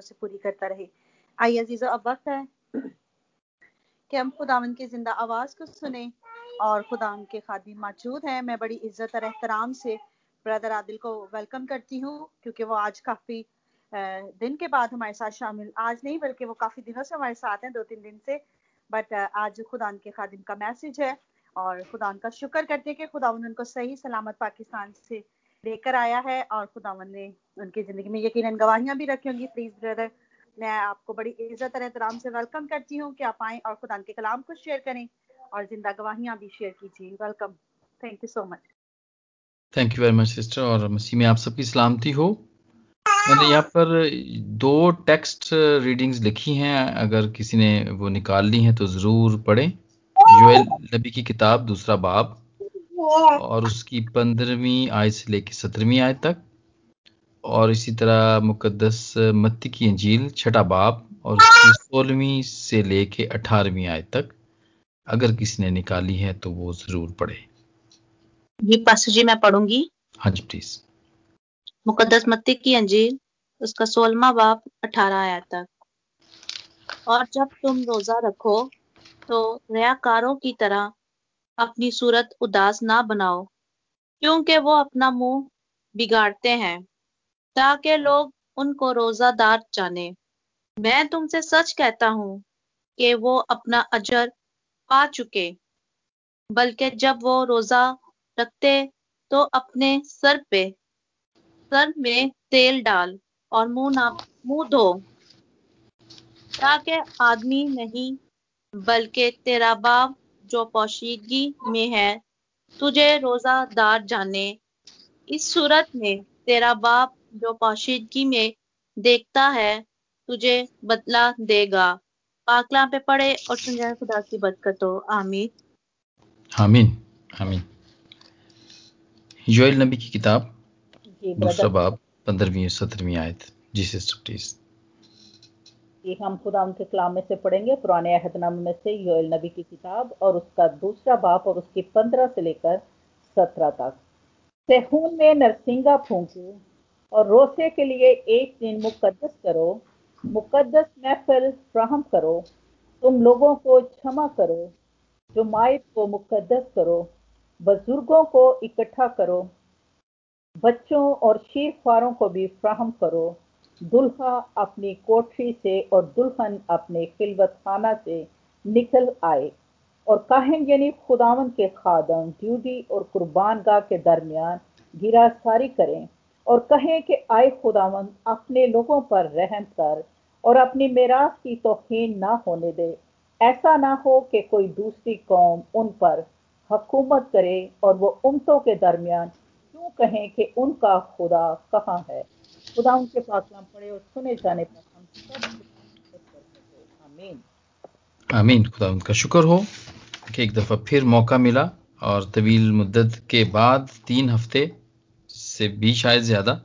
से पूरी करता रहे। आइए अजीज़ो, अब वक्त है कि हम खुदावन की ज़िंदा आवाज़ को सुने और खुदा के खादी मौजूद हैं। मैं बड़ी इज़्ज़त और एहतराम से ब्रदर आदिल को वेलकम करती हूँ, क्योंकि वो आज काफ़ी दिन के बाद हमारे साथ शामिल। आज नहीं, बल्कि वो काफ़ी दिनों से हमारे साथ हैं दो तीन दिन से। बट आज खुदा के खादिम का मैसेज है और खुदा का शुक्र करते हैं कि खुदा उनको सही सलामत पाकिस्तान से लेकर आया है और खुदावन ने उनकी ज़िंदगी में यकीन गवाहियाँ भी रखी होंगी। प्लीज़ ब्रदर मैं आपको बड़ी इज़्ज़त और एहतराम से वेलकम करती हूँ कि आप आए और खुदा के कलाम को शेयर करें और ज़िंदा गवाहियाँ भी शेयर कीजिए। Welcome thank you so much thank you very much sister और मसीह में आप सबकी सलामती हो। मैंने यहाँ पर दो टेक्स्ट रीडिंग्स लिखी हैं। अगर किसी ने वो निकाल ली हैं तो ज़रूर पढ़ें। जोएल नबी की किताब, दूसरा बाब। और उसकी पंद्रहवीं आयत से लेकर सत्रहवीं आयत तक। और इसी तरह मुकदस मत्ती की अंजील छठा बाप और उसकी सोलहवीं से लेके अठारहवीं आयत तक। अगर किसी ने निकाली है तो वो ज़रूर पढ़े। जी पास जी मैं पढ़ूँगी। हाँ जी प्लीज़ मुकदस मत्ती की अंजील उसका सोलवा बाप अठारह आयत तक। और जब तुम रोजा रखो तो रयाकारों की तरह अपनी सूरत उदास ना बनाओ, क्योंकि वो अपना मुँह बिगाड़ते हैं, ताकि लोग उनको रोजादार जाने। मैं तुमसे सच कहता हूँ कि वो अपना अजर पा चुके, बल्कि जब वो रोजा रखते तो अपने सर पे, सर में तेल डाल और मुँह ना, मुँह धो, ताकि आदमी नहीं, बल्कि तेरा बाप जो पोशीदगी में है तुझे रोजादार जाने। इस सूरत में तेरा बाप जो पोशीदगी में देखता है तुझे बदला देगा। पाकला पे पड़े और सुन जाए खुदा की बरकत हो। आमीन। आमीन। आमीन। योएल नबी की किताब दूसरा बाब पंद्रहवीं सत्रहवीं आयत जी सिस्टर प्लीज़ कि हम खुदा उनके कलाम में से पढ़ेंगे, पुराने अहदनामे में से योएल नबी की किताब और उसका दूसरा बाप और उसकी पंद्रह से लेकर सत्रह तक। सेहून में नरसिंगा फूंको और रोसे के लिए एक दिन मुकदस करो मुकदस महफिल फ्राहम करो, तुम लोगों को क्षमा करो जो माइब को मुकदस करो, बुज़ुर्गों को इकट्ठा करो, बच्चों और शीर फारों को भी फ्राहम करो दुल्हा अपनी कोठरी से और दुल्हन अपने खिलवत खाना से निकल आए और काहिन यानी खुदावन के खादम, ड्यूटी और कुर्बान गाह के दरमियान गिरासारी करें और कहें कि, आए खुदावन अपने लोगों पर रहम कर और अपनी मेरास की तोहन ना होने दे। ऐसा ना हो कि कोई दूसरी कौम उन पर हकूमत करे और वो उमतों के दरमियान क्यों कहें कि उनका खुदा कहाँ है? खुदा उनके पास पढ़े और सुने जाने पर हम सब आमीन। खुदा उनका शुक्र हो। कि एक दफ़ा फिर मौका मिला और तवील मुद्दत के बाद तीन हफ़्ते से भी शायद ज़्यादा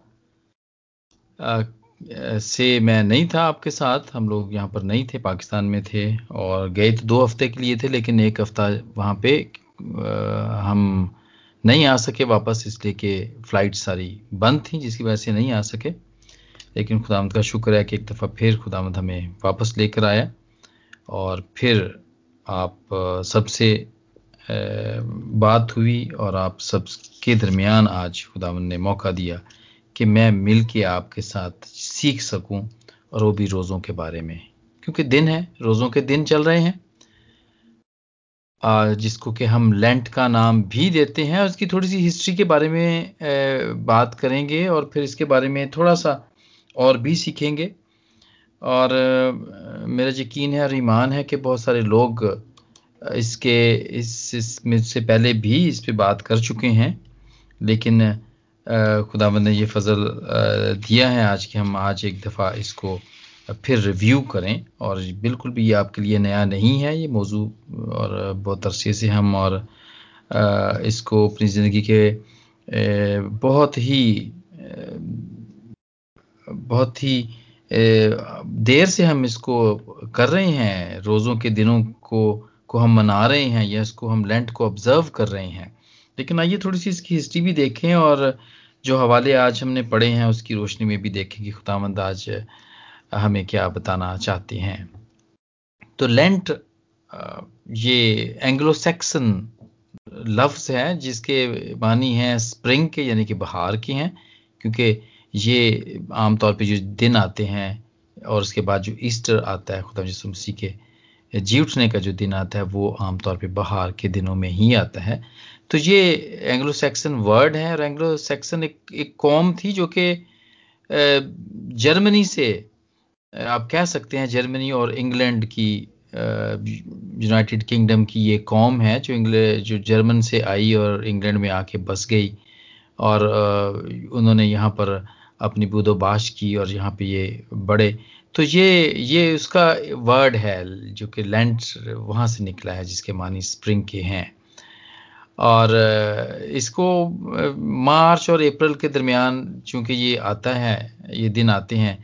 से मैं नहीं था आपके साथ। हम लोग यहाँ पर नहीं थे, पाकिस्तान में थे और गए तो दो हफ़्ते के लिए थे, लेकिन एक हफ़्ता वहाँ पे हम नहीं आ सके वापस इसलिए कि फ़्लाइट सारी बंद थी, जिसकी वजह से नहीं आ सके। लेकिन खुदामद का शुक्र है कि एक दफ़ा फिर खुदामद हमें वापस लेकर आया और फिर आप सबसे बात हुई और आप सब के दरमियान आज खुदावन ने मौका दिया कि मैं मिल के आपके साथ सीख सकूँ और वो भी रोज़ों के बारे में। क्योंकि दिन है, रोज़ों के दिन चल रहे हैं। जिसको कि हम लेंट का नाम भी देते हैं, उसकी थोड़ी सी हिस्ट्री के बारे में बात करेंगे और फिर इसके बारे में थोड़ा सा और भी सीखेंगे। और मेरा यकीन है और ईमान है कि बहुत सारे लोग इसके, इस इसमें से पहले भी इस पे बात कर चुके हैं, लेकिन खुदावंद ने ये फजल दिया है आज कि हम आज एक दफ़ा इसको फिर रिव्यू करें और बिल्कुल भी ये आपके लिए नया नहीं है, ये मौजू और बहुत अरसे से हम और इसको अपनी ज़िंदगी के बहुत ही बहुत ही देर से हम इसको कर रहे हैं, रोज़ों के दिनों को को हम मना रहे हैं या इसको हम लेंट को ऑब्ज़र्व कर रहे हैं। लेकिन आइए थोड़ी सी इसकी हिस्ट्री भी देखें और जो हवाले आज हमने पढ़े हैं उसकी रोशनी में भी देखें कि खुदामंद आज हमें क्या बताना चाहते हैं? तो लेंट ये एंग्लो सेक्सन लफ्ज है जिसके मानी है स्प्रिंग के यानी कि बहार के हैं क्योंकि ये आमतौर पे जो दिन आते हैं और उसके बाद जो ईस्टर आता है खुदा यसु के जी उठने का जो दिन आता है वो आमतौर पे बहार के दिनों में ही आता है। तो ये एंग्लो सैक्सन वर्ड है और एंग्लो सैक्सन एक, एक कौम थी जो कि जर्मनी से आप कह सकते हैं जर्मनी और इंग्लैंड की यूनाइटेड किंगडम की ये कौम है जो इंग्लैंड जो जर्मन से आई और इंग्लैंड में आके बस गई और उन्होंने यहाँ पर अपनी बुदोबाश की और यहाँ पे ये बड़े तो ये ये उसका वर्ड है जो कि लैंड वहाँ से निकला है जिसके मानी स्प्रिंग के हैं। और इसको मार्च और अप्रैल के दरमियान चूँकि ये आता है, ये दिन आते हैं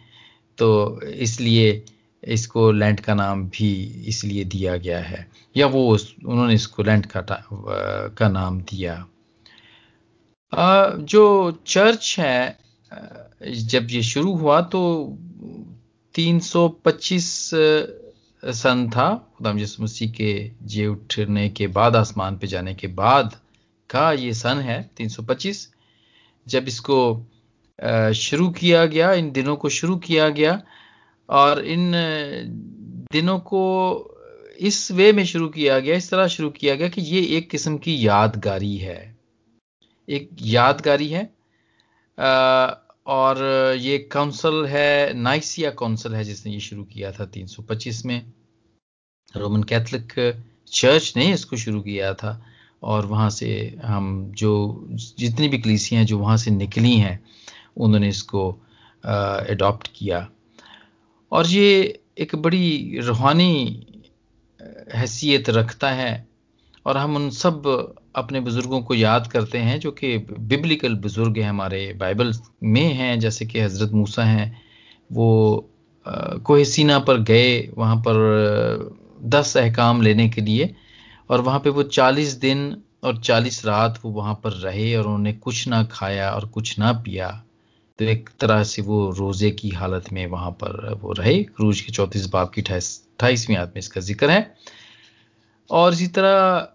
तो इसलिए इसको लैंड का नाम भी इसलिए दिया गया है। या वो उन्होंने इसको लैंड का, का नाम दिया। जो चर्च है जब ये शुरू हुआ तो 325 सन था। खुदाम यसु मसीह के जे उठने के बाद आसमान पे जाने के बाद का ये सन है 325 जब इसको शुरू किया गया, इन दिनों को शुरू किया गया और इन दिनों को इस वे में शुरू किया गया, इस तरह शुरू किया गया कि ये एक किस्म की यादगारी है। एक यादगारी है और ये काउंसिल है, नाइसिया काउंसिल है जिसने ये शुरू किया था 325 में। रोमन कैथलिक चर्च ने इसको शुरू किया था और वहाँ से हम जो जितनी भी कलीसियाँ जो वहाँ से निकली हैं उन्होंने इसको अडॉप्ट किया। और ये एक बड़ी रूहानी हैसियत रखता है और हम उन सब अपने बुज़ुर्गों को याद करते हैं जो कि बिब्लिकल बुज़ुर्ग हैं हमारे बाइबल में हैं, जैसे कि हज़रत मूसा हैं। वो कोहसीना पर गए, वहाँ पर दस अहकाम लेने के लिए और वहाँ पे वो चालीस दिन और चालीस रात वो वहाँ पर रहे और उन्होंने कुछ ना खाया और कुछ ना पिया। तो एक तरह से वो रोज़े की हालत में वहाँ पर वो रहे। क्रूज के चौंतीस बाप की अट्ठाईसवीं आदमी इसका ज़िक्र है। और इसी तरह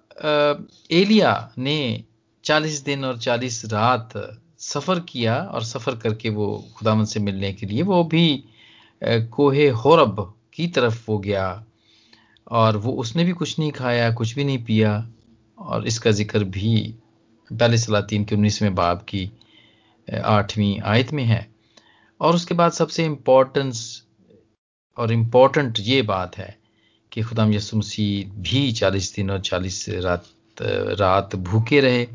एलिया ने 40 दिन और 40 रात सफ़र किया और सफ़र करके वो खुदावन से मिलने के लिए वो भी कोहे होरब की तरफ़ वो गया। और वो उसने भी कुछ नहीं खाया, कुछ भी नहीं पिया। और इसका ज़िक्र भी पहले सलातीन के उन्नीसवें बाब की आठवीं, आयत में है। और उसके बाद सबसे इम्पोर्टेंस और इम्पोर्टेंट ये बात है कि खुदाम यसु मसीह भी चालीस दिन और चालीस रात रात भूखे रहे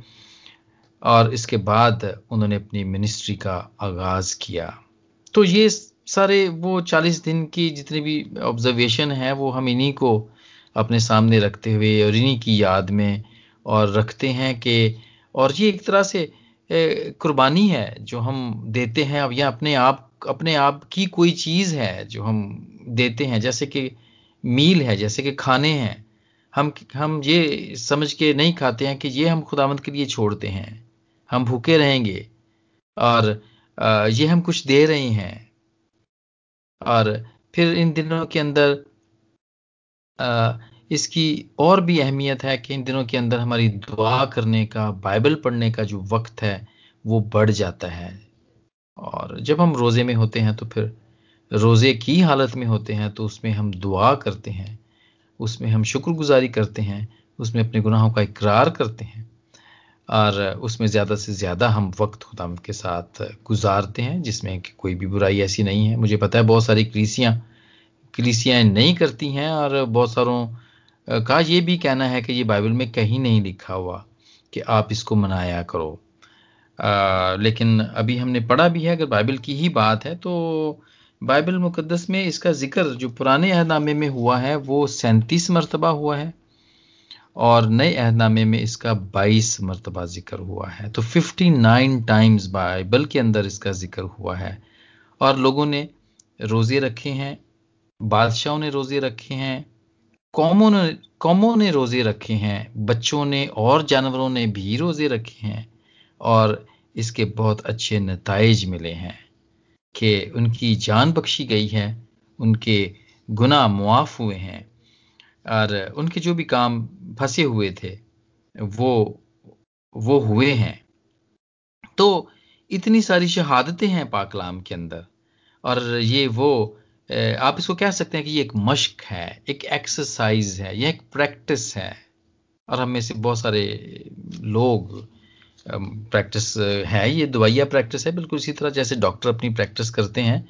और इसके बाद उन्होंने अपनी मिनिस्ट्री का आगाज़ किया। तो ये सारे वो चालीस दिन की जितनी भी ऑब्जर्वेशन है, वो हम इन्हीं को अपने सामने रखते हुए और इन्हीं की याद में और रखते हैं कि और ये एक तरह से कुर्बानी है, जो हम देते हैं अब, या अपने आप अपने आप की कोई चीज़ है, जो हम देते हैं, जैसे कि मील है, जैसे कि खाने हैं। हम हम ये समझ के नहीं खाते हैं कि ये हम खुदावंत के लिए छोड़ते हैं। हम भूखे रहेंगे, और ये हम कुछ दे रहे हैं। और फिर इन दिनों के अंदर इसकी और भी अहमियत है कि इन दिनों के अंदर हमारी दुआ करने का, बाइबल पढ़ने का जो वक्त है, वो बढ़ जाता है। और जब हम रोज़े में होते हैं तो फिर रोज़े की हालत में होते हैं तो उसमें हम दुआ करते हैं, उसमें हम शुक्रगुजारी करते हैं, उसमें अपने गुनाहों का इकरार करते हैं, और उसमें ज़्यादा से ज़्यादा हम वक्त खुदा के साथ गुजारते हैं, जिसमें कि कोई भी बुराई ऐसी नहीं है। मुझे पता है बहुत सारी क्रीसियाँ क्रीसियाँ नहीं करती हैं, और बहुत सारों का ये भी कहना है कि ये बाइबल में कहीं नहीं लिखा हुआ कि आप इसको मनाया करो। आ, लेकिन अभी हमने पढ़ा भी है अगर बाइबल की ही बात है तो बाइबल मुकदस में इसका ज़िक्र जो पुराने अहदनामे में हुआ है वो सैंतीस मरतबा हुआ है और नए अहदनामे में इसका 22 मरतबा ज़िक्र हुआ है। तो 59 टाइम्स बाइबल के अंदर इसका ज़िक्र हुआ है और लोगों ने रोज़े रखे हैं बादशाहों ने रोज़े रखे हैं कौमों ने कौमों ने रोज़े रखे हैं, बच्चों ने और जानवरों ने भी रोज़े रखे हैं, और इसके बहुत अच्छे नतज मिले हैं कि उनकी जान बख्शी गई है, उनके गुनाह मुआफ हुए हैं, और उनके जो भी काम फंसे हुए थे, वो वो हुए हैं। तो इतनी सारी शहादतें हैं पाकलाम के अंदर, और ये वो आप इसको कह सकते हैं कि ये एक मश्क है, एक एक्सरसाइज है, ये एक प्रैक्टिस है। और हम में से बहुत सारे लोग प्रैक्टिस है, ये दवाइया प्रैक्टिस है, बिल्कुल इसी तरह जैसे डॉक्टर अपनी प्रैक्टिस करते हैं।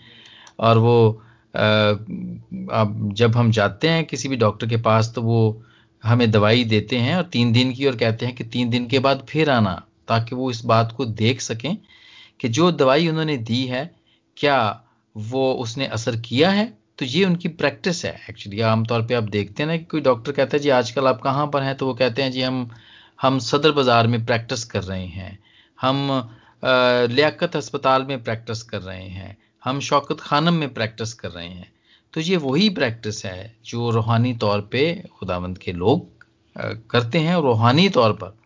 और वो अब जब हम जाते हैं किसी भी डॉक्टर के पास तो वो हमें दवाई देते हैं और तीन दिन की और कहते हैं कि तीन दिन के बाद फिर आना, ताकि वो इस बात को देख सकें कि जो दवाई उन्होंने दी है, क्या वो उसने असर किया है तो ये उनकी प्रैक्टिस है एक्चुअली आमतौर पे आप देखते हैं ना कि कोई डॉक्टर कहता है, जी, आजकल आप कहाँ पर हैं? तो वो कहते हैं, जी, हम हम सदर बाज़ार में प्रैक्टिस कर रहे हैं। हम लियाकत अस्पताल में प्रैक्टिस कर रहे हैं। हम शौकत खानम में प्रैक्टिस कर रहे हैं। तो ये वही प्रैक्टिस है जो रूहानी तौर पे खुदावंद के लोग करते हैं, रूहानी तौर पर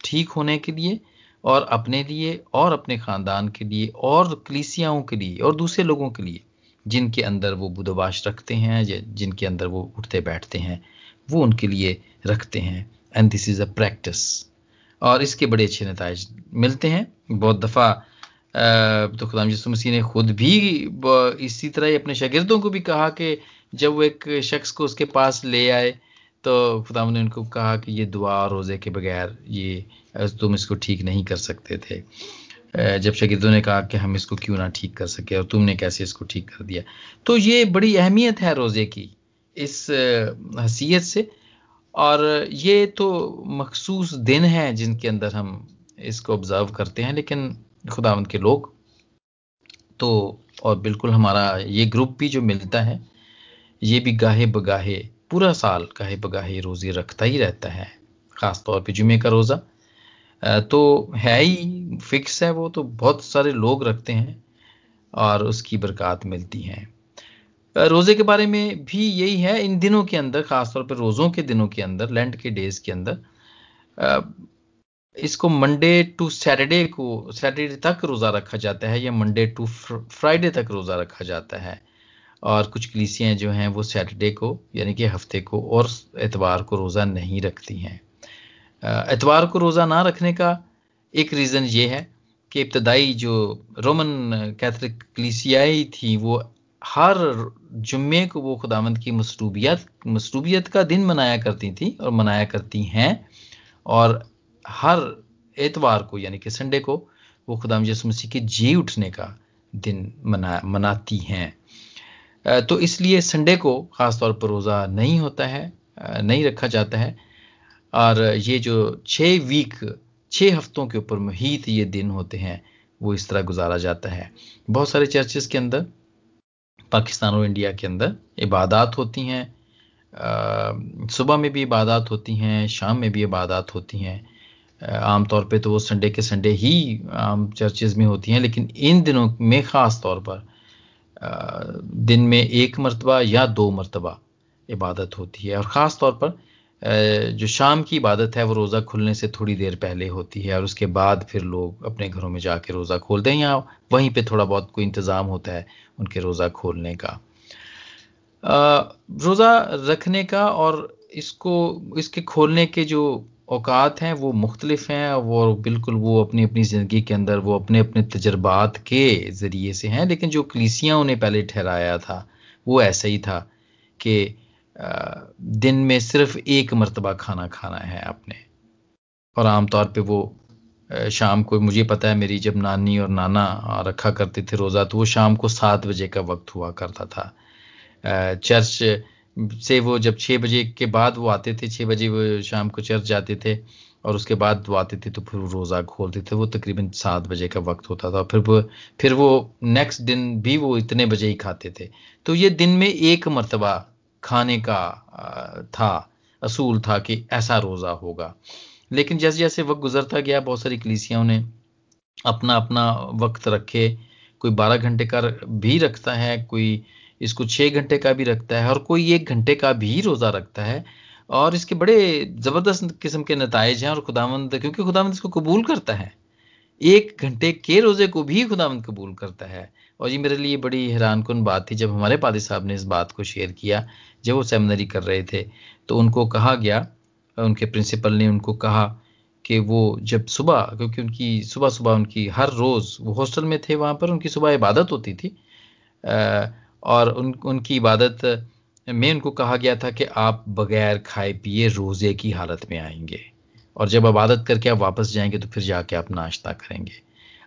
ठीक होने के लिए। और अपने लिए, और अपने ख़ानदान के लिए, और कलीसियाओं के लिए, और दूसरे लोगों के लिए, जिनके अंदर वो बुदवाश रखते हैं जिनके अंदर वो उठते बैठते हैं, वो उनके लिए रखते हैं। And this is a practice और इसके बड़े अच्छे नतज मिलते हैं। बहुत दफ़ा तो खुदाम यसु मसीह ने खुद भी इसी तरह ही अपने शागिर्दों को भी कहा कि जब वो एक शख्स को उसके पास ले आए तो खुदा ने उनको कहा कि ये दुआ रोज़े के बगैर ये तुम इसको ठीक नहीं कर सकते थे। जब शागिर्दों ने कहा कि हम इसको क्यों ना ठीक कर सके और तुमने कैसे इसको ठीक कर दिया? तो ये बड़ी अहमियत है रोज़े की इस हसीियत से। और ये तो मखसूस दिन है जिनके अंदर हम इसको ऑब्ज़र्व करते हैं, लेकिन खुदावंत के लोग तो और बिल्कुल हमारा ये ग्रुप भी जो मिलता है, ये भी गाहे बगाहे पूरा साल गाहे बगाहे रोज़े रखता ही रहता है ख़ास तौर पे जुमे का रोज़ा। तो है ही, फिक्स है वो तो बहुत सारे लोग रखते हैं और उसकी बरकत मिलती हैं। रोज़े के बारे में भी यही है, इन दिनों के अंदर, ख़ासतौर पर रोज़ों के दिनों के अंदर, लेंट के डेज़ के अंदर इसको मंडे टू सैटरडे को, सैटरडे तक रोज़ा रखा जाता है या मंडे टू फ्राइडे तक रोज़ा रखा जाता है। और कुछ कलीसियाँ जो हैं वो सैटरडे को, यानी कि हफ़्ते को और एतवार को रोज़ा नहीं रखती हैं। एतवार को रोज़ा ना रखने का एक रीज़न ये है कि इब्तदाई जो रोमन कैथलिक कलीसियाई थी, वो हर जुम्मे को वो खुदामंद की मसरूबियत मसरूबियत का दिन मनाया करती थी और मनाया करती हैं और हर एतवार को, यानी कि संडे को, वो खुदाम यसु मसीह के जी उठने का दिन मना, मनाती हैं। तो इसलिए संडे को ख़ास तौर पर रोज़ा नहीं होता है नहीं रखा जाता है। और ये जो छः वीक छः हफ्तों के ऊपर मुहित ये दिन होते हैं, वो इस तरह गुजारा जाता है। बहुत सारे चर्चेस के अंदर, पाकिस्तान और इंडिया के अंदर इबादत होती हैं। सुबह में भी इबादत होती हैं, शाम में भी इबादत होती हैं। आमतौर पे तो वो संडे के संडे ही आम चर्चेज में होती हैं, लेकिन इन दिनों में ख़ास तौर पर दिन में एक मरतबा या दो मरतबा इबादत होती है। और ख़ास तौर पर जो शाम की इबादत है, वो रोज़ा खुलने से थोड़ी देर पहले होती है और उसके बाद फिर लोग अपने घरों में जाके रोज़ा खोलते हैं या वहीं पे थोड़ा बहुत कोई इंतज़ाम होता है उनके रोज़ा खोलने का। रोज़ा रखने का और इसको, इसके खोलने के जो औकात हैं, वो मुख्तलिफ़ हैं वो बिल्कुल वो अपनी अपनी ज़िंदगी के अंदर वो अपने अपने तजर्बात के ज़रिए से हैं, लेकिन जो कलीसियाँ उन्हें पहले ठहराया था, वो ऐसा ही था कि दिन में सिर्फ़ एक मरतबा खाना खाना है आपने। और आमतौर पे वो शाम को, मुझे पता है मेरी जब नानी और नाना रखा करते थे रोज़ा तो वो शाम को सात बजे का वक्त हुआ करता था। चर्च से वो जब छः बजे के बाद वो आते थे छः बजे वो शाम को चर्च जाते थे और उसके बाद वो आते थे तो फिर रोज़ा खोलते थे। वो तकरीबन सात बजे का वक्त होता था। फिर वो फिर वो नेक्स्ट दिन भी वो इतने बजे ही खाते थे। तो ये दिन में एक मरतबा खाने का था, असूल था कि ऐसा रोज़ा होगा। लेकिन जैसे जैसे वक्त गुजरता गया, बहुत सारी कलीसियाँ ने अपना अपना वक्त रखे। कोई बारह घंटे का भी रखता है, कोई इसको छः घंटे का भी रखता है और कोई एक घंटे का भी रोज़ा रखता है और इसके बड़े ज़बरदस्त किस्म के नतज हैं और खुदावंद, क्योंकि खुदावंद इसको कबूल करता है। एक घंटे के रोज़े को भी खुदावंद कबूल करता है। और ये मेरे लिए बड़ी हैरान कन बात थी जब हमारे पादी साहब ने इस बात को शेयर किया, जब वो सेमिनरी कर रहे थे। तो उनको कहा गया, उनके प्रिंसिपल ने उनको कहा कि वो जब सुबह, क्योंकि उनकी सुबह सुबह उनकी हर रोज़ वो हॉस्टल में थे वहाँ पर, उनकी सुबह इबादत होती थी। और उन, उनकी इबादत में उनको कहा गया था कि आप बगैर खाए पिए रोज़े की हालत में आएँगे। और जब इबादत करके आप वापस जाएँगे तो फिर जाके आप नाश्ता करेंगे।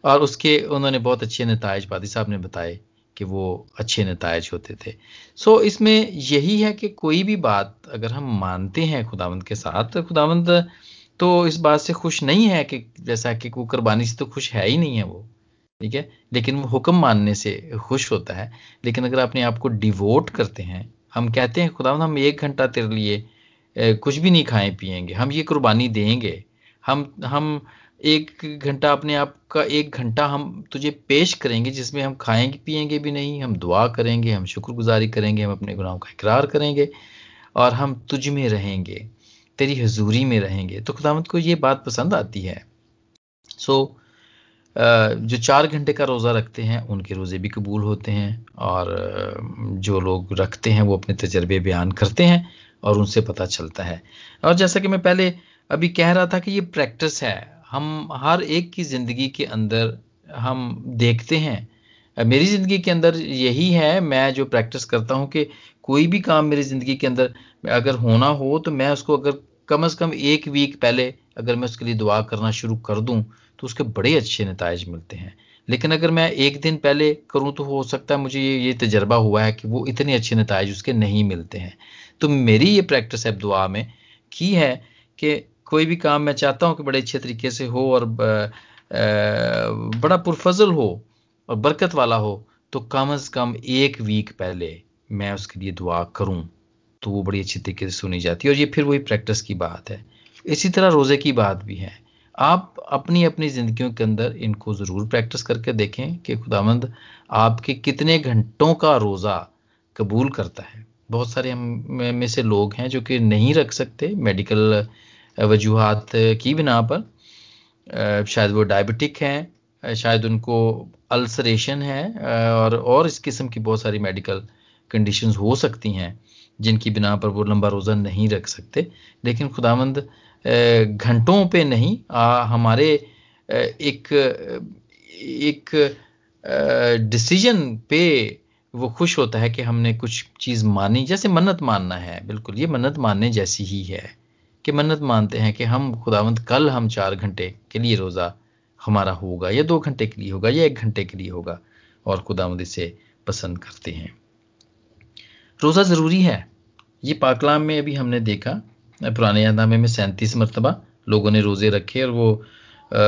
और उसके, उन्होंने बहुत अच्छे नतज पादी साहब ने बताए कि वो अच्छे नतज होते थे। सो इसमें यही है कि कोई भी बात अगर हम मानते हैं खुदावंद के साथ तो खुदावंद तो इस बात से खुश नहीं है कि, जैसा कि वो कुर्बानी से तो खुश है ही नहीं है वो। ठीक है? लेकिन वो हुक्म मानने से खुश होता है। लेकिन अगर अपने आप को डिवोट करते हैं, हम कहते हैं, खुदा, हम एक घंटा तेरे लिए कुछ भी नहीं खाएँ, पिएँगे। हम ये कुर्बानी देंगे। हम हम एक घंटा अपने आप का एक घंटा हम तुझे पेश करेंगे, जिसमें हम खाएँगे, पिएँगे भी नहीं। हम दुआ करेंगे, हम शुक्रगुजारी करेंगे, हम अपने गुनाहों का इकरार करेंगे और हम तुझ में रहेंगे, तेरी हजूरी में रहेंगे। तो खुदामत को ये बात पसंद आती है। सो जो चार घंटे का रोज़ा रखते हैं, उनके रोज़े भी कबूल होते हैं और जो लोग रखते हैं, वो अपने तजर्बे बयान करते हैं और उनसे पता चलता है। और जैसा कि मैं पहले अभी कह रहा था कि ये प्रैक्टिस है। हम हर एक की ज़िंदगी के अंदर हम देखते हैं। मेरी ज़िंदगी के अंदर यही है, मैं जो प्रैक्टिस करता हूँ कि कोई भी काम मेरी ज़िंदगी के अंदर अगर होना हो तो मैं उसको अगर कम अज़ कम एक वीक पहले अगर मैं उसके लिए दुआ करना शुरू कर दूँ तो उसके बड़े अच्छे नतज मिलते हैं। लेकिन अगर मैं एक दिन पहले करूँ तो हो सकता है मुझे ये ये तजर्बा हुआ है कि वो इतने अच्छे नतज उसके नहीं मिलते हैं। तो मेरी ये प्रैक्टिस है दुआ में की है कि कोई भी काम मैं चाहता हूँ कि बड़े अच्छे तरीके से हो और बड़ा पुरफजल हो और बरकत वाला हो तो कम अज़ कम एक वीक पहले मैं उसके लिए दुआ करूँ तो वो बड़ी अच्छी तरीके से सुनी जाती है। और ये फिर वही प्रैक्टिस की बात है। इसी तरह रोज़े की बात भी है। आप अपनी अपनी ज़िंदगियों के अंदर इनको ज़रूर प्रैक्टिस करके देखें कि खुदामंद आपके कितने घंटों का रोज़ा कबूल करता है। बहुत सारे हम में से लोग हैं जो कि नहीं रख सकते मेडिकल वजूहत की बिना पर। शायद वो डायबिटिक हैं शायद उनको अल्सरेशन है और और इस किस्म की बहुत सारी मेडिकल कंडीशंस हो सकती हैं। जिनकी बिना पर वो लंबा रोज़ा नहीं रख सकते। लेकिन खुदावंद घंटों पे नहीं आ, हमारे एक एक डिसीज़न पे वो खुश होता है कि हमने कुछ चीज़ मानी। जैसे मन्नत मानना है बिल्कुल ये मन्नत मानने जैसी ही है कि मन्नत मानते हैं कि हम खुदावंद कल हम चार घंटे के लिए रोज़ा हमारा होगा या दो घंटे के लिए होगा या एक घंटे के लिए होगा और खुदावंद इसे पसंद करते हैं। रोज़ा ज़रूरी है। ये पाकलाम में अभी हमने देखा पुराने यादनामे में सैंतीस मरतबा लोगों ने रोज़े रखे और वो आ,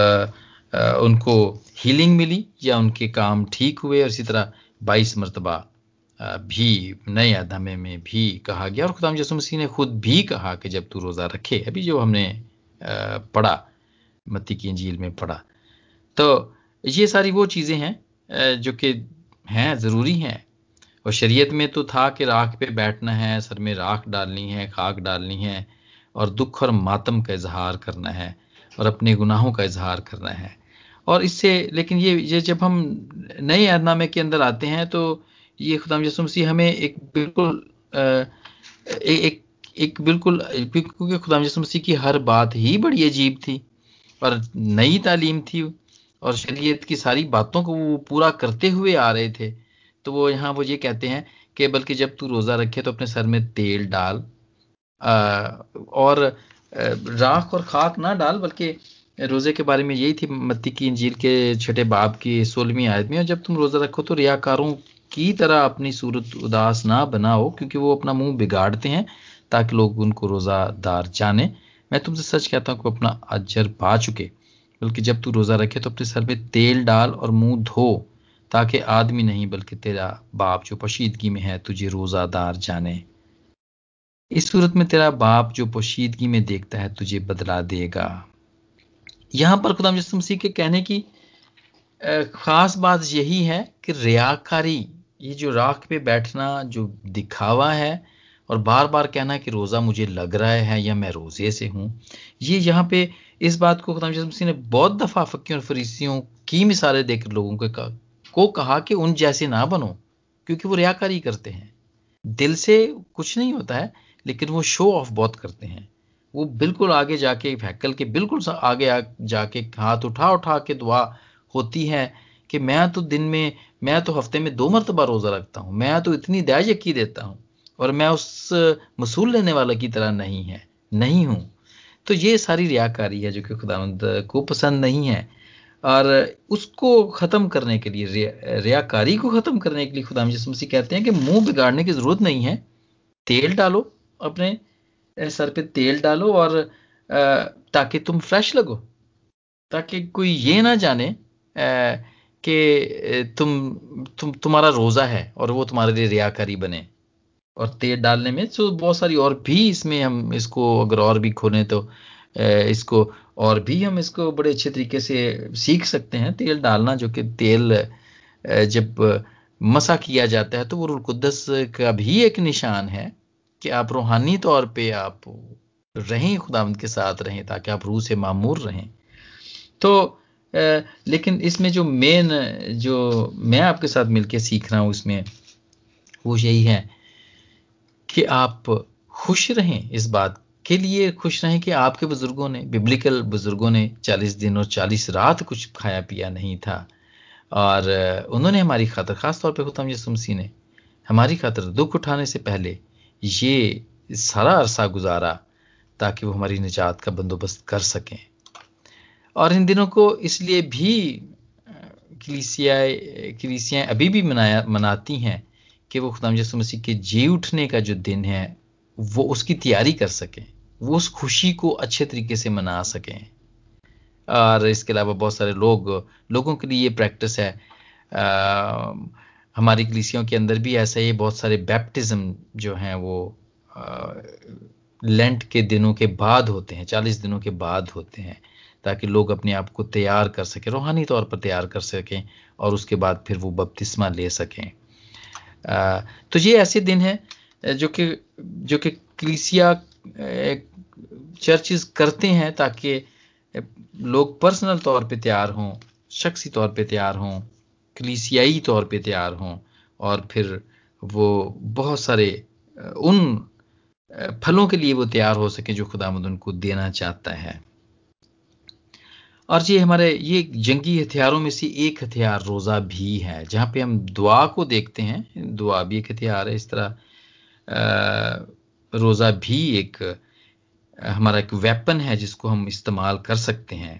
आ, उनको हीलिंग मिली या उनके काम ठीक हुए और इसी तरह बाईस मरतबा भी नए यादनामे में भी कहा गया। और खुदाम यसु मसीह ने खुद भी कहा कि जब तू रोज़ा रखे अभी जो हमने पढ़ा मत्ती की अंजील में पढ़ा। तो ये सारी वो चीज़ें हैं जो कि हैं ज़रूरी हैं। और शरीयत में तो था कि राख पे बैठना है, सर में राख डालनी है, खाक डालनी है और दुख और मातम का इजहार करना है और अपने गुनाहों का इजहार करना है। और इससे, लेकिन ये ये जब हम नए यादनामे के अंदर आते हैं तो ये खुदाम यसुमसी हमें एक बिल्कुल एक एक बिल्कुल, क्योंकि खुदाम यसुमसी की हर बात ही बड़ी अजीब थी और नई तालीम थी और शरीयत की सारी बातों को वो पूरा करते हुए आ रहे थे। तो वो यहाँ वो ये कहते हैं कि बल्कि जब तू रोज़ा रखे तो अपने सर में तेल डाल और राख और खाक ना डाल, बल्कि रोज़े के बारे में यही थी मत्ती की इंजील के छठे बाब की सोलहवीं आयत में, और जब तुम रोज़ा रखो तो रियाकारों की तरह अपनी सूरत उदास ना बनाओ, क्योंकि वो अपना मुँह बिगाड़ते हैं ताकि लोग उनको रोज़ादार जाने। मैं तुमसे सच कहता हूँ कि अपना अजर पा चुके। बल्कि जब तू रोज़ा रखे तो अपने सर में तेल डाल और मुँह धो। ताकि आदमी नहीं बल्कि तेरा बाप जो पोशीदगी में है, तुझे रोजादार जाने। इस सूरत में तेरा बाप जो पोशीदगी में देखता है, तुझे बदला देगा। यहाँ पर खुदाम मसीह के कहने की खास बात यही है कि रियाकारी, ये जो राख पे बैठना जो दिखावा है और बार बार कहना कि रोज़ा मुझे लग रहा है या मैं रोज़े से हूँ, ये यहाँ पे इस बात को खुदाम मसीह ने बहुत दफ़ा फक्की और फरीसियों की मिसालें देकर लोगों के को कहा कि उन जैसे ना बनो, क्योंकि वो रियाकारी करते हैं। दिल से कुछ नहीं होता है, लेकिन वो शो ऑफ़ बहुत करते हैं। वो बिल्कुल आगे जाके हैकल के बिल्कुल आगे जाके हाथ उठा उठा के दुआ होती है कि मैं तो दिन में, मैं तो हफ़्ते में दो मरतबा रोज़ा रखता हूँ, मैं तो इतनी दया यकी देता हूँ, और मैं उस मसूल लेने वाला की तरह नहीं है, नहीं हूँ। तो ये सारी रियाकारी है जो कि खुदावंद को पसंद नहीं है। और उसको ख़त्म करने के लिए रियाकारी को ख़त्म करने के लिए खुदा मसीह कहते हैं कि मुँह बिगाड़ने की ज़रूरत नहीं है। तेल डालो, अपने सर पे तेल डालो और ताकि तुम फ्रेश लगो। ताकि कोई ये ना जाने कि तुम तुम, तुम्हारा रोज़ा है और वो तुम्हारे लिए रियाकारी बने। और तेल डालने में तो बहुत सारी और भी इसमें हम इसको अगर और भी खोलें तो इसको और भी हम इसको बड़े अच्छे तरीके से सीख सकते हैं। तेल डालना जो कि तेल जब मसा किया जाता है तो वो रुलकुदस का भी एक निशान है कि आप रूहानी तौर पे आप रहें खुदावंद के साथ रहें ताकि आप रूह से मामूर रहें। तो लेकिन इसमें जो मेन, जो मैं आपके साथ मिलके सीख रहा हूँ उसमें वो यही है कि आप खुश रहें इस बात के लिए खुश रहें कि आपके बुज़ुर्गों ने बिब्लिकल बुज़ुर्गों ने 40 दिन और 40 रात कुछ खाया पिया नहीं था। और उन्होंने हमारी खातर खास तौर पे खुतम यसुमसी ने हमारी खातर दुख उठाने से पहले ये सारा अरसा गुजारा ताकि वो हमारी निजात का बंदोबस्त कर सकें। और इन दिनों को इसलिए भी कलीसियाएँ अभी भी मनाया, मनाती हैं कि वो खुदाम यसु मसीह के जी उठने का जो दिन है, वो उसकी तैयारी कर सकें। वो उस खुशी को अच्छे तरीके से मना सकें। और इसके अलावा बहुत सारे लोग लोगों के लिए ये प्रैक्टिस है। आ, हमारी कलीसियों के अंदर भी ऐसा ही बहुत सारे बैप्टिज्म जो हैं वो लेंट के दिनों के बाद होते हैं चालीस दिनों के बाद होते हैं ताकि लोग अपने आप को तैयार कर सकें रूहानी तौर पर तैयार कर सकें और उसके बाद फिर वो बपतिस्मा ले सकें। तो ये ऐसे दिन हैं जो कि जो कि क्लीसिया चर्चिज करते हैं ताकि लोग पर्सनल तौर पे तैयार हों, शख्सी तौर पे तैयार हों, कलीसियाई तौर पे तैयार हों, और फिर वो बहुत सारे उन फलों के लिए वो तैयार हो सके जो खुदामद उनको देना चाहता है। और ये हमारे ये जंगी हथियारों में से एक हथियार रोज़ा भी है, जहाँ पे हम दुआ को देखते हैं। दुआ भी एक हथियार है, इस तरह रोज़ा भी एक, हमारा एक वेपन है जिसको हम इस्तेमाल कर सकते हैं।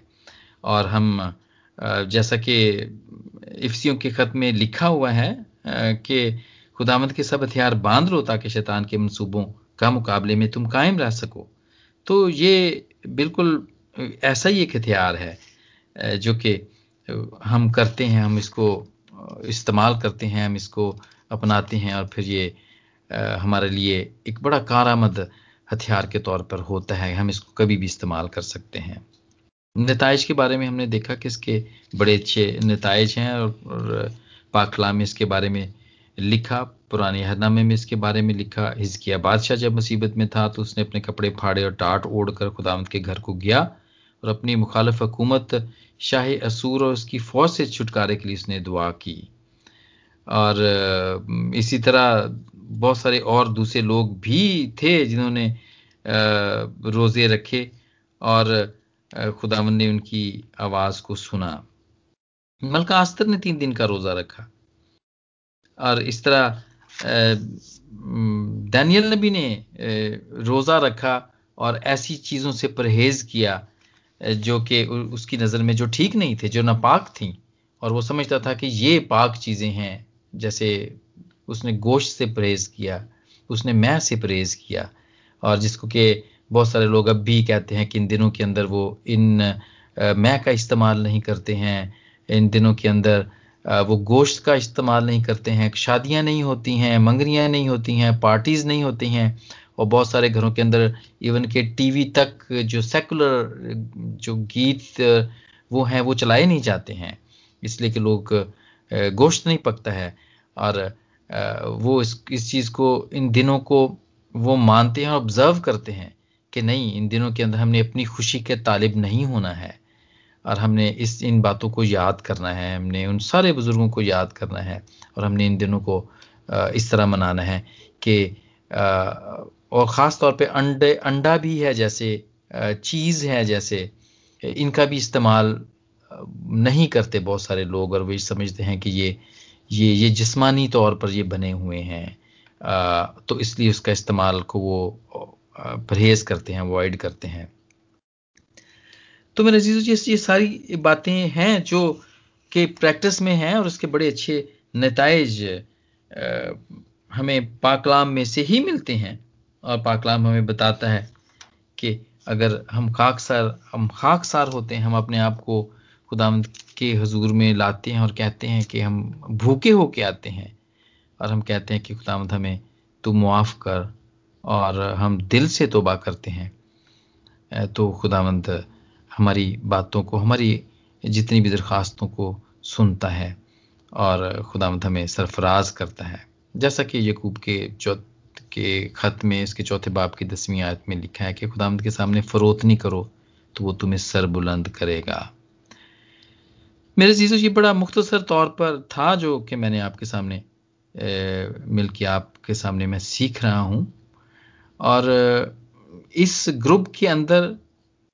और हम जैसा कि इफ्सियों के ख़त में लिखा हुआ है कि खुदामद के सब हथियार बाँध लो ताकि शैतान के मंसूबों का मुकाबले में तुम कायम रह सको। तो ये बिल्कुल ऐसा ही एक हथियार है जो कि हम करते हैं, हम इसको इस्तेमाल करते हैं, हम इसको अपनाते हैं और फिर ये हमारे लिए एक बड़ा कारामद हथियार के तौर पर होता है। हम इसको कभी भी इस्तेमाल कर सकते हैं। नतज के बारे में हमने देखा कि इसके बड़े अच्छे नतज हैं और, पाकला में इसके बारे में लिखा पुराने हरनामे में इसके बारे में लिखा। हिजकिया बादशाह जब मुसीबत में था तो उसने अपने कपड़े फाड़े और टाट ओढ़ कर खुदावंत के घर को गया और अपनी मुखालफ हुकूमत शाह असूर और उसकी फौज से छुटकारे के लिए उसने दुआ की। और इसी तरह बहुत सारे और दूसरे लोग भी थे जिन्होंने रोज़े रखे और खुदावन ने उनकी आवाज़ को सुना। मलका आस्तर ने तीन दिन का रोज़ा रखा। और इस तरह दानियल नबी ने रोज़ा रखा और ऐसी चीज़ों से परहेज किया जो कि उसकी नज़र में जो ठीक नहीं थे, जो नापाक थी। और वो समझता था कि ये पाक चीज़ें हैं, जैसे उसने गोश्त से परहेज किया, उसने मैं से परहेज किया। और जिसको कि बहुत सारे लोग अब भी कहते हैं कि इन दिनों के अंदर वो इन मैं का इस्तेमाल नहीं करते हैं, इन दिनों के अंदर वो गोश्त का इस्तेमाल नहीं करते हैं, शादियाँ नहीं होती हैं, मंगरियाँ नहीं होती हैं, पार्टीज़ नहीं होती हैं। और बहुत सारे घरों के अंदर इवन के टीवी तक जो सेकुलर, जो गीत, वो हैं, वो चलाए नहीं जाते हैं। इसलिए कि लोग गोश्त नहीं पकता है। और वो इस इस चीज़ को, इन दिनों को वो मानते हैं और ऑब्ज़र्व करते हैं कि नहीं, इन दिनों के अंदर हमने अपनी खुशी के तालिब नहीं होना है और हमने इस, इन बातों को याद करना है, हमने उन सारे बुज़ुर्गों को याद करना है और हमने इन दिनों को इस तरह मनाना है कि और ख़ास तौर पे अंडे, अंडा भी है जैसे चीज़ है जैसे, इनका भी इस्तेमाल नहीं करते बहुत सारे लोग और वे समझते हैं कि ये ये ये जिस्मानी तौर पर ये बने हुए हैं। तो इसलिए उसका इस्तेमाल को वो परहेज करते हैं अवॉइड करते हैं। तो मेरे अज़ीज़ जी ये सारी बातें हैं जो कि प्रैक्टिस में हैं और उसके बड़े अच्छे नतज हमें पाकलाम में से ही मिलते हैं। और पाकलाम हमें बताता है कि अगर हम खाकसार हम खाकसार होते हैं, हम अपने आप को खुदावंद के हजूर में लाते हैं और कहते हैं कि हम भूखे होके आते हैं और हम कहते हैं कि खुदावंद हमें तू मुआफ़ कर और हम दिल से तोबा करते हैं। तो खुदावंद हमारी बातों को, हमारी जितनी भी दरख्वास्तों को सुनता है और खुदावंद हमें सरफराज करता है। जैसा कि यकूब के चौथ, के ख़त में, इसके चौथे बाप की दसवीं आयत में लिखा है कि खुदावंद के सामने फ़रोत नहीं करो तो वो तुम्हें सर बुलंद करेगा। मेरे चीज़ों ये बड़ा मुख्तसर तौर पर था जो कि मैंने आपके सामने मिल के आपके सामने मैं सीख रहा हूँ। और इस ग्रुप के अंदर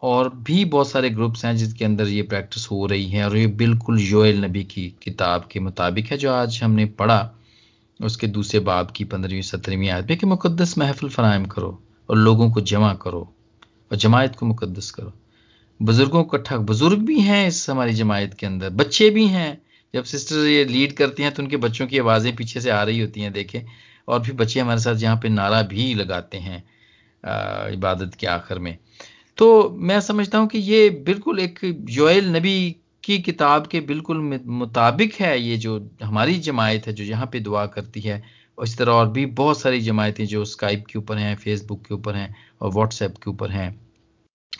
और भी बहुत सारे ग्रुप्स हैं जिसके अंदर ये प्रैक्टिस हो रही है। और ये बिल्कुल योएल नबी की किताब के मुताबिक है जो आज हमने पढ़ा। उसके दूसरे बाब की पंद्रहवीं, सत्रहवीं आयत में कि मुकद्दस महफिल फराहम करो और लोगों को जमा करो और जमायत को मुकदस करो। बुज़ुर्गों को इकट्ठा बुज़ुर्ग भी हैं इस हमारी जमायत के अंदर, बच्चे भी हैं। जब सिस्टर ये लीड करती हैं तो उनके बच्चों की आवाज़ें पीछे से आ रही होती हैं, देखें। और भी बच्चे हमारे साथ यहाँ पे नारा भी लगाते हैं इबादत के आखिर में। तो मैं समझता हूँ कि ये बिल्कुल एक जोएल नबी की किताब के बिल्कुल मुताबिक है ये जो हमारी जमायत है, जो यहाँ पे दुआ करती है। और इस तरह और भी बहुत सारी जमायतें जो स्काइप के ऊपर हैं फेसबुक के ऊपर हैं और व्हाट्सएप के ऊपर हैं।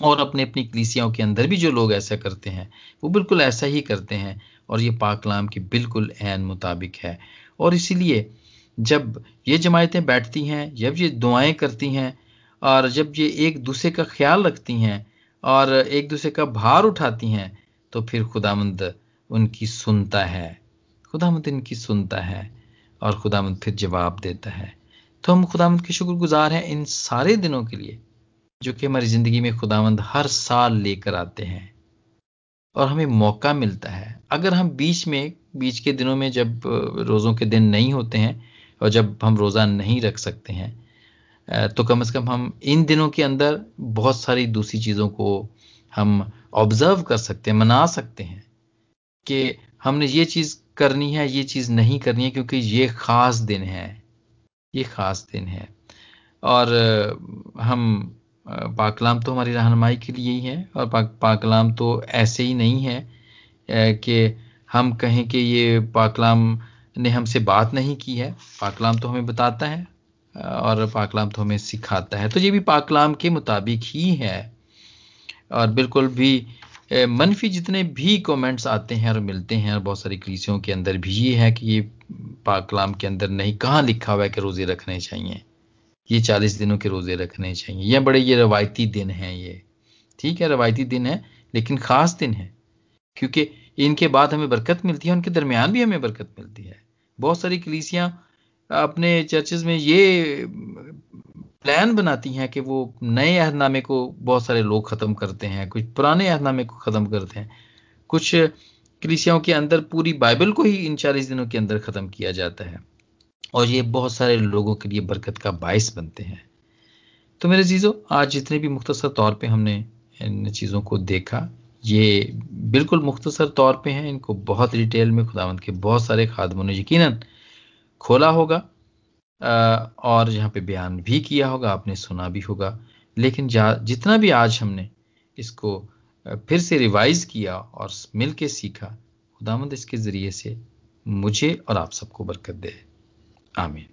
और अपने अपनी कलीसियाओं के अंदर भी जो लोग ऐसा करते हैं, वो बिल्कुल ऐसा ही करते हैं और ये पाकलाम के बिल्कुल एन मुताबिक है। और इसीलिए जब ये जमायतें बैठती हैं, जब ये दुआएँ करती हैं और जब ये एक दूसरे का ख्याल रखती हैं और एक दूसरे का भार उठाती हैं तो फिर खुदामंद उनकी सुनता है। खुदामंद इनकी सुनता है और खुदामंद फिर जवाब देता है। तो हम खुदामंद के शुक्रगुजार हैं इन सारे दिनों के लिए। जो कि हमारी ज़िंदगी में खुदावंद हर साल लेकर आते हैं और हमें मौका मिलता है। अगर हम बीच में, बीच के दिनों में जब रोज़ों के दिन नहीं होते हैं और जब हम रोज़ा नहीं रख सकते हैं तो कम से कम हम इन दिनों के अंदर बहुत सारी दूसरी चीज़ों को हम ऑब्ज़र्व कर सकते हैं, मना सकते हैं कि हमने ये चीज़ करनी है, ये चीज़ नहीं करनी है क्योंकि ये ख़ास दिन है, ये ख़ास दिन है। और हम पाकलाम तो हमारी रहनमाई के लिए ही है और पाक, पाकलाम तो ऐसे ही नहीं है कि हम कहें कि ये पाकलाम ने हमसे बात नहीं की है। पाकलाम तो हमें बताता है और पाकलाम तो हमें सिखाता है। तो ये भी पाकलाम के मुताबिक ही है। और बिल्कुल भी मनफी जितने भी कमेंट्स आते हैं और मिलते हैं और बहुत सारी कलीसियों के अंदर भी ये है कि ये पाकलाम के अंदर नहीं, कहाँ लिखा हुआ है कि रोज़े रखने चाहिए। ये चालीस दिनों के रोज़े रखने चाहिए। ये बड़े, ये रवायती दिन हैं ये। ठीक है, रवायती दिन है, लेकिन ख़ास दिन है। क्योंकि इनके बाद हमें बरकत मिलती है, उनके दरमियान भी हमें बरकत मिलती है। बहुत सारी कलीसियाँ अपने चर्चेज में ये प्लान बनाती हैं कि वो नए अहदनामे को बहुत सारे लोग ख़त्म करते हैं, कुछ पुराने अहदनामे को ख़त्म करते हैं। कुछ कलीसियाओं के अंदर पूरी बाइबल को ही इन चालीस दिनों के अंदर ख़त्म किया जाता है। और ये बहुत सारे लोगों के लिए बरकत का बायस बनते हैं। तो मेरे चीज़ों आज जितने भी मुख्तसर तौर पे हमने इन चीज़ों को देखा, ये बिल्कुल मुख्तसर तौर पे हैं। इनको बहुत डिटेल में खुदावंत के बहुत सारे खादमों ने यकीनन खोला होगा और यहाँ पे बयान भी किया होगा, आपने सुना भी होगा। लेकिन जितना भी आज हमने इसको फिर से रिवाइज किया और मिल के सीखा खुदावंद इसके ज़रिए से मुझे और आप सबको बरकत दे। आमीन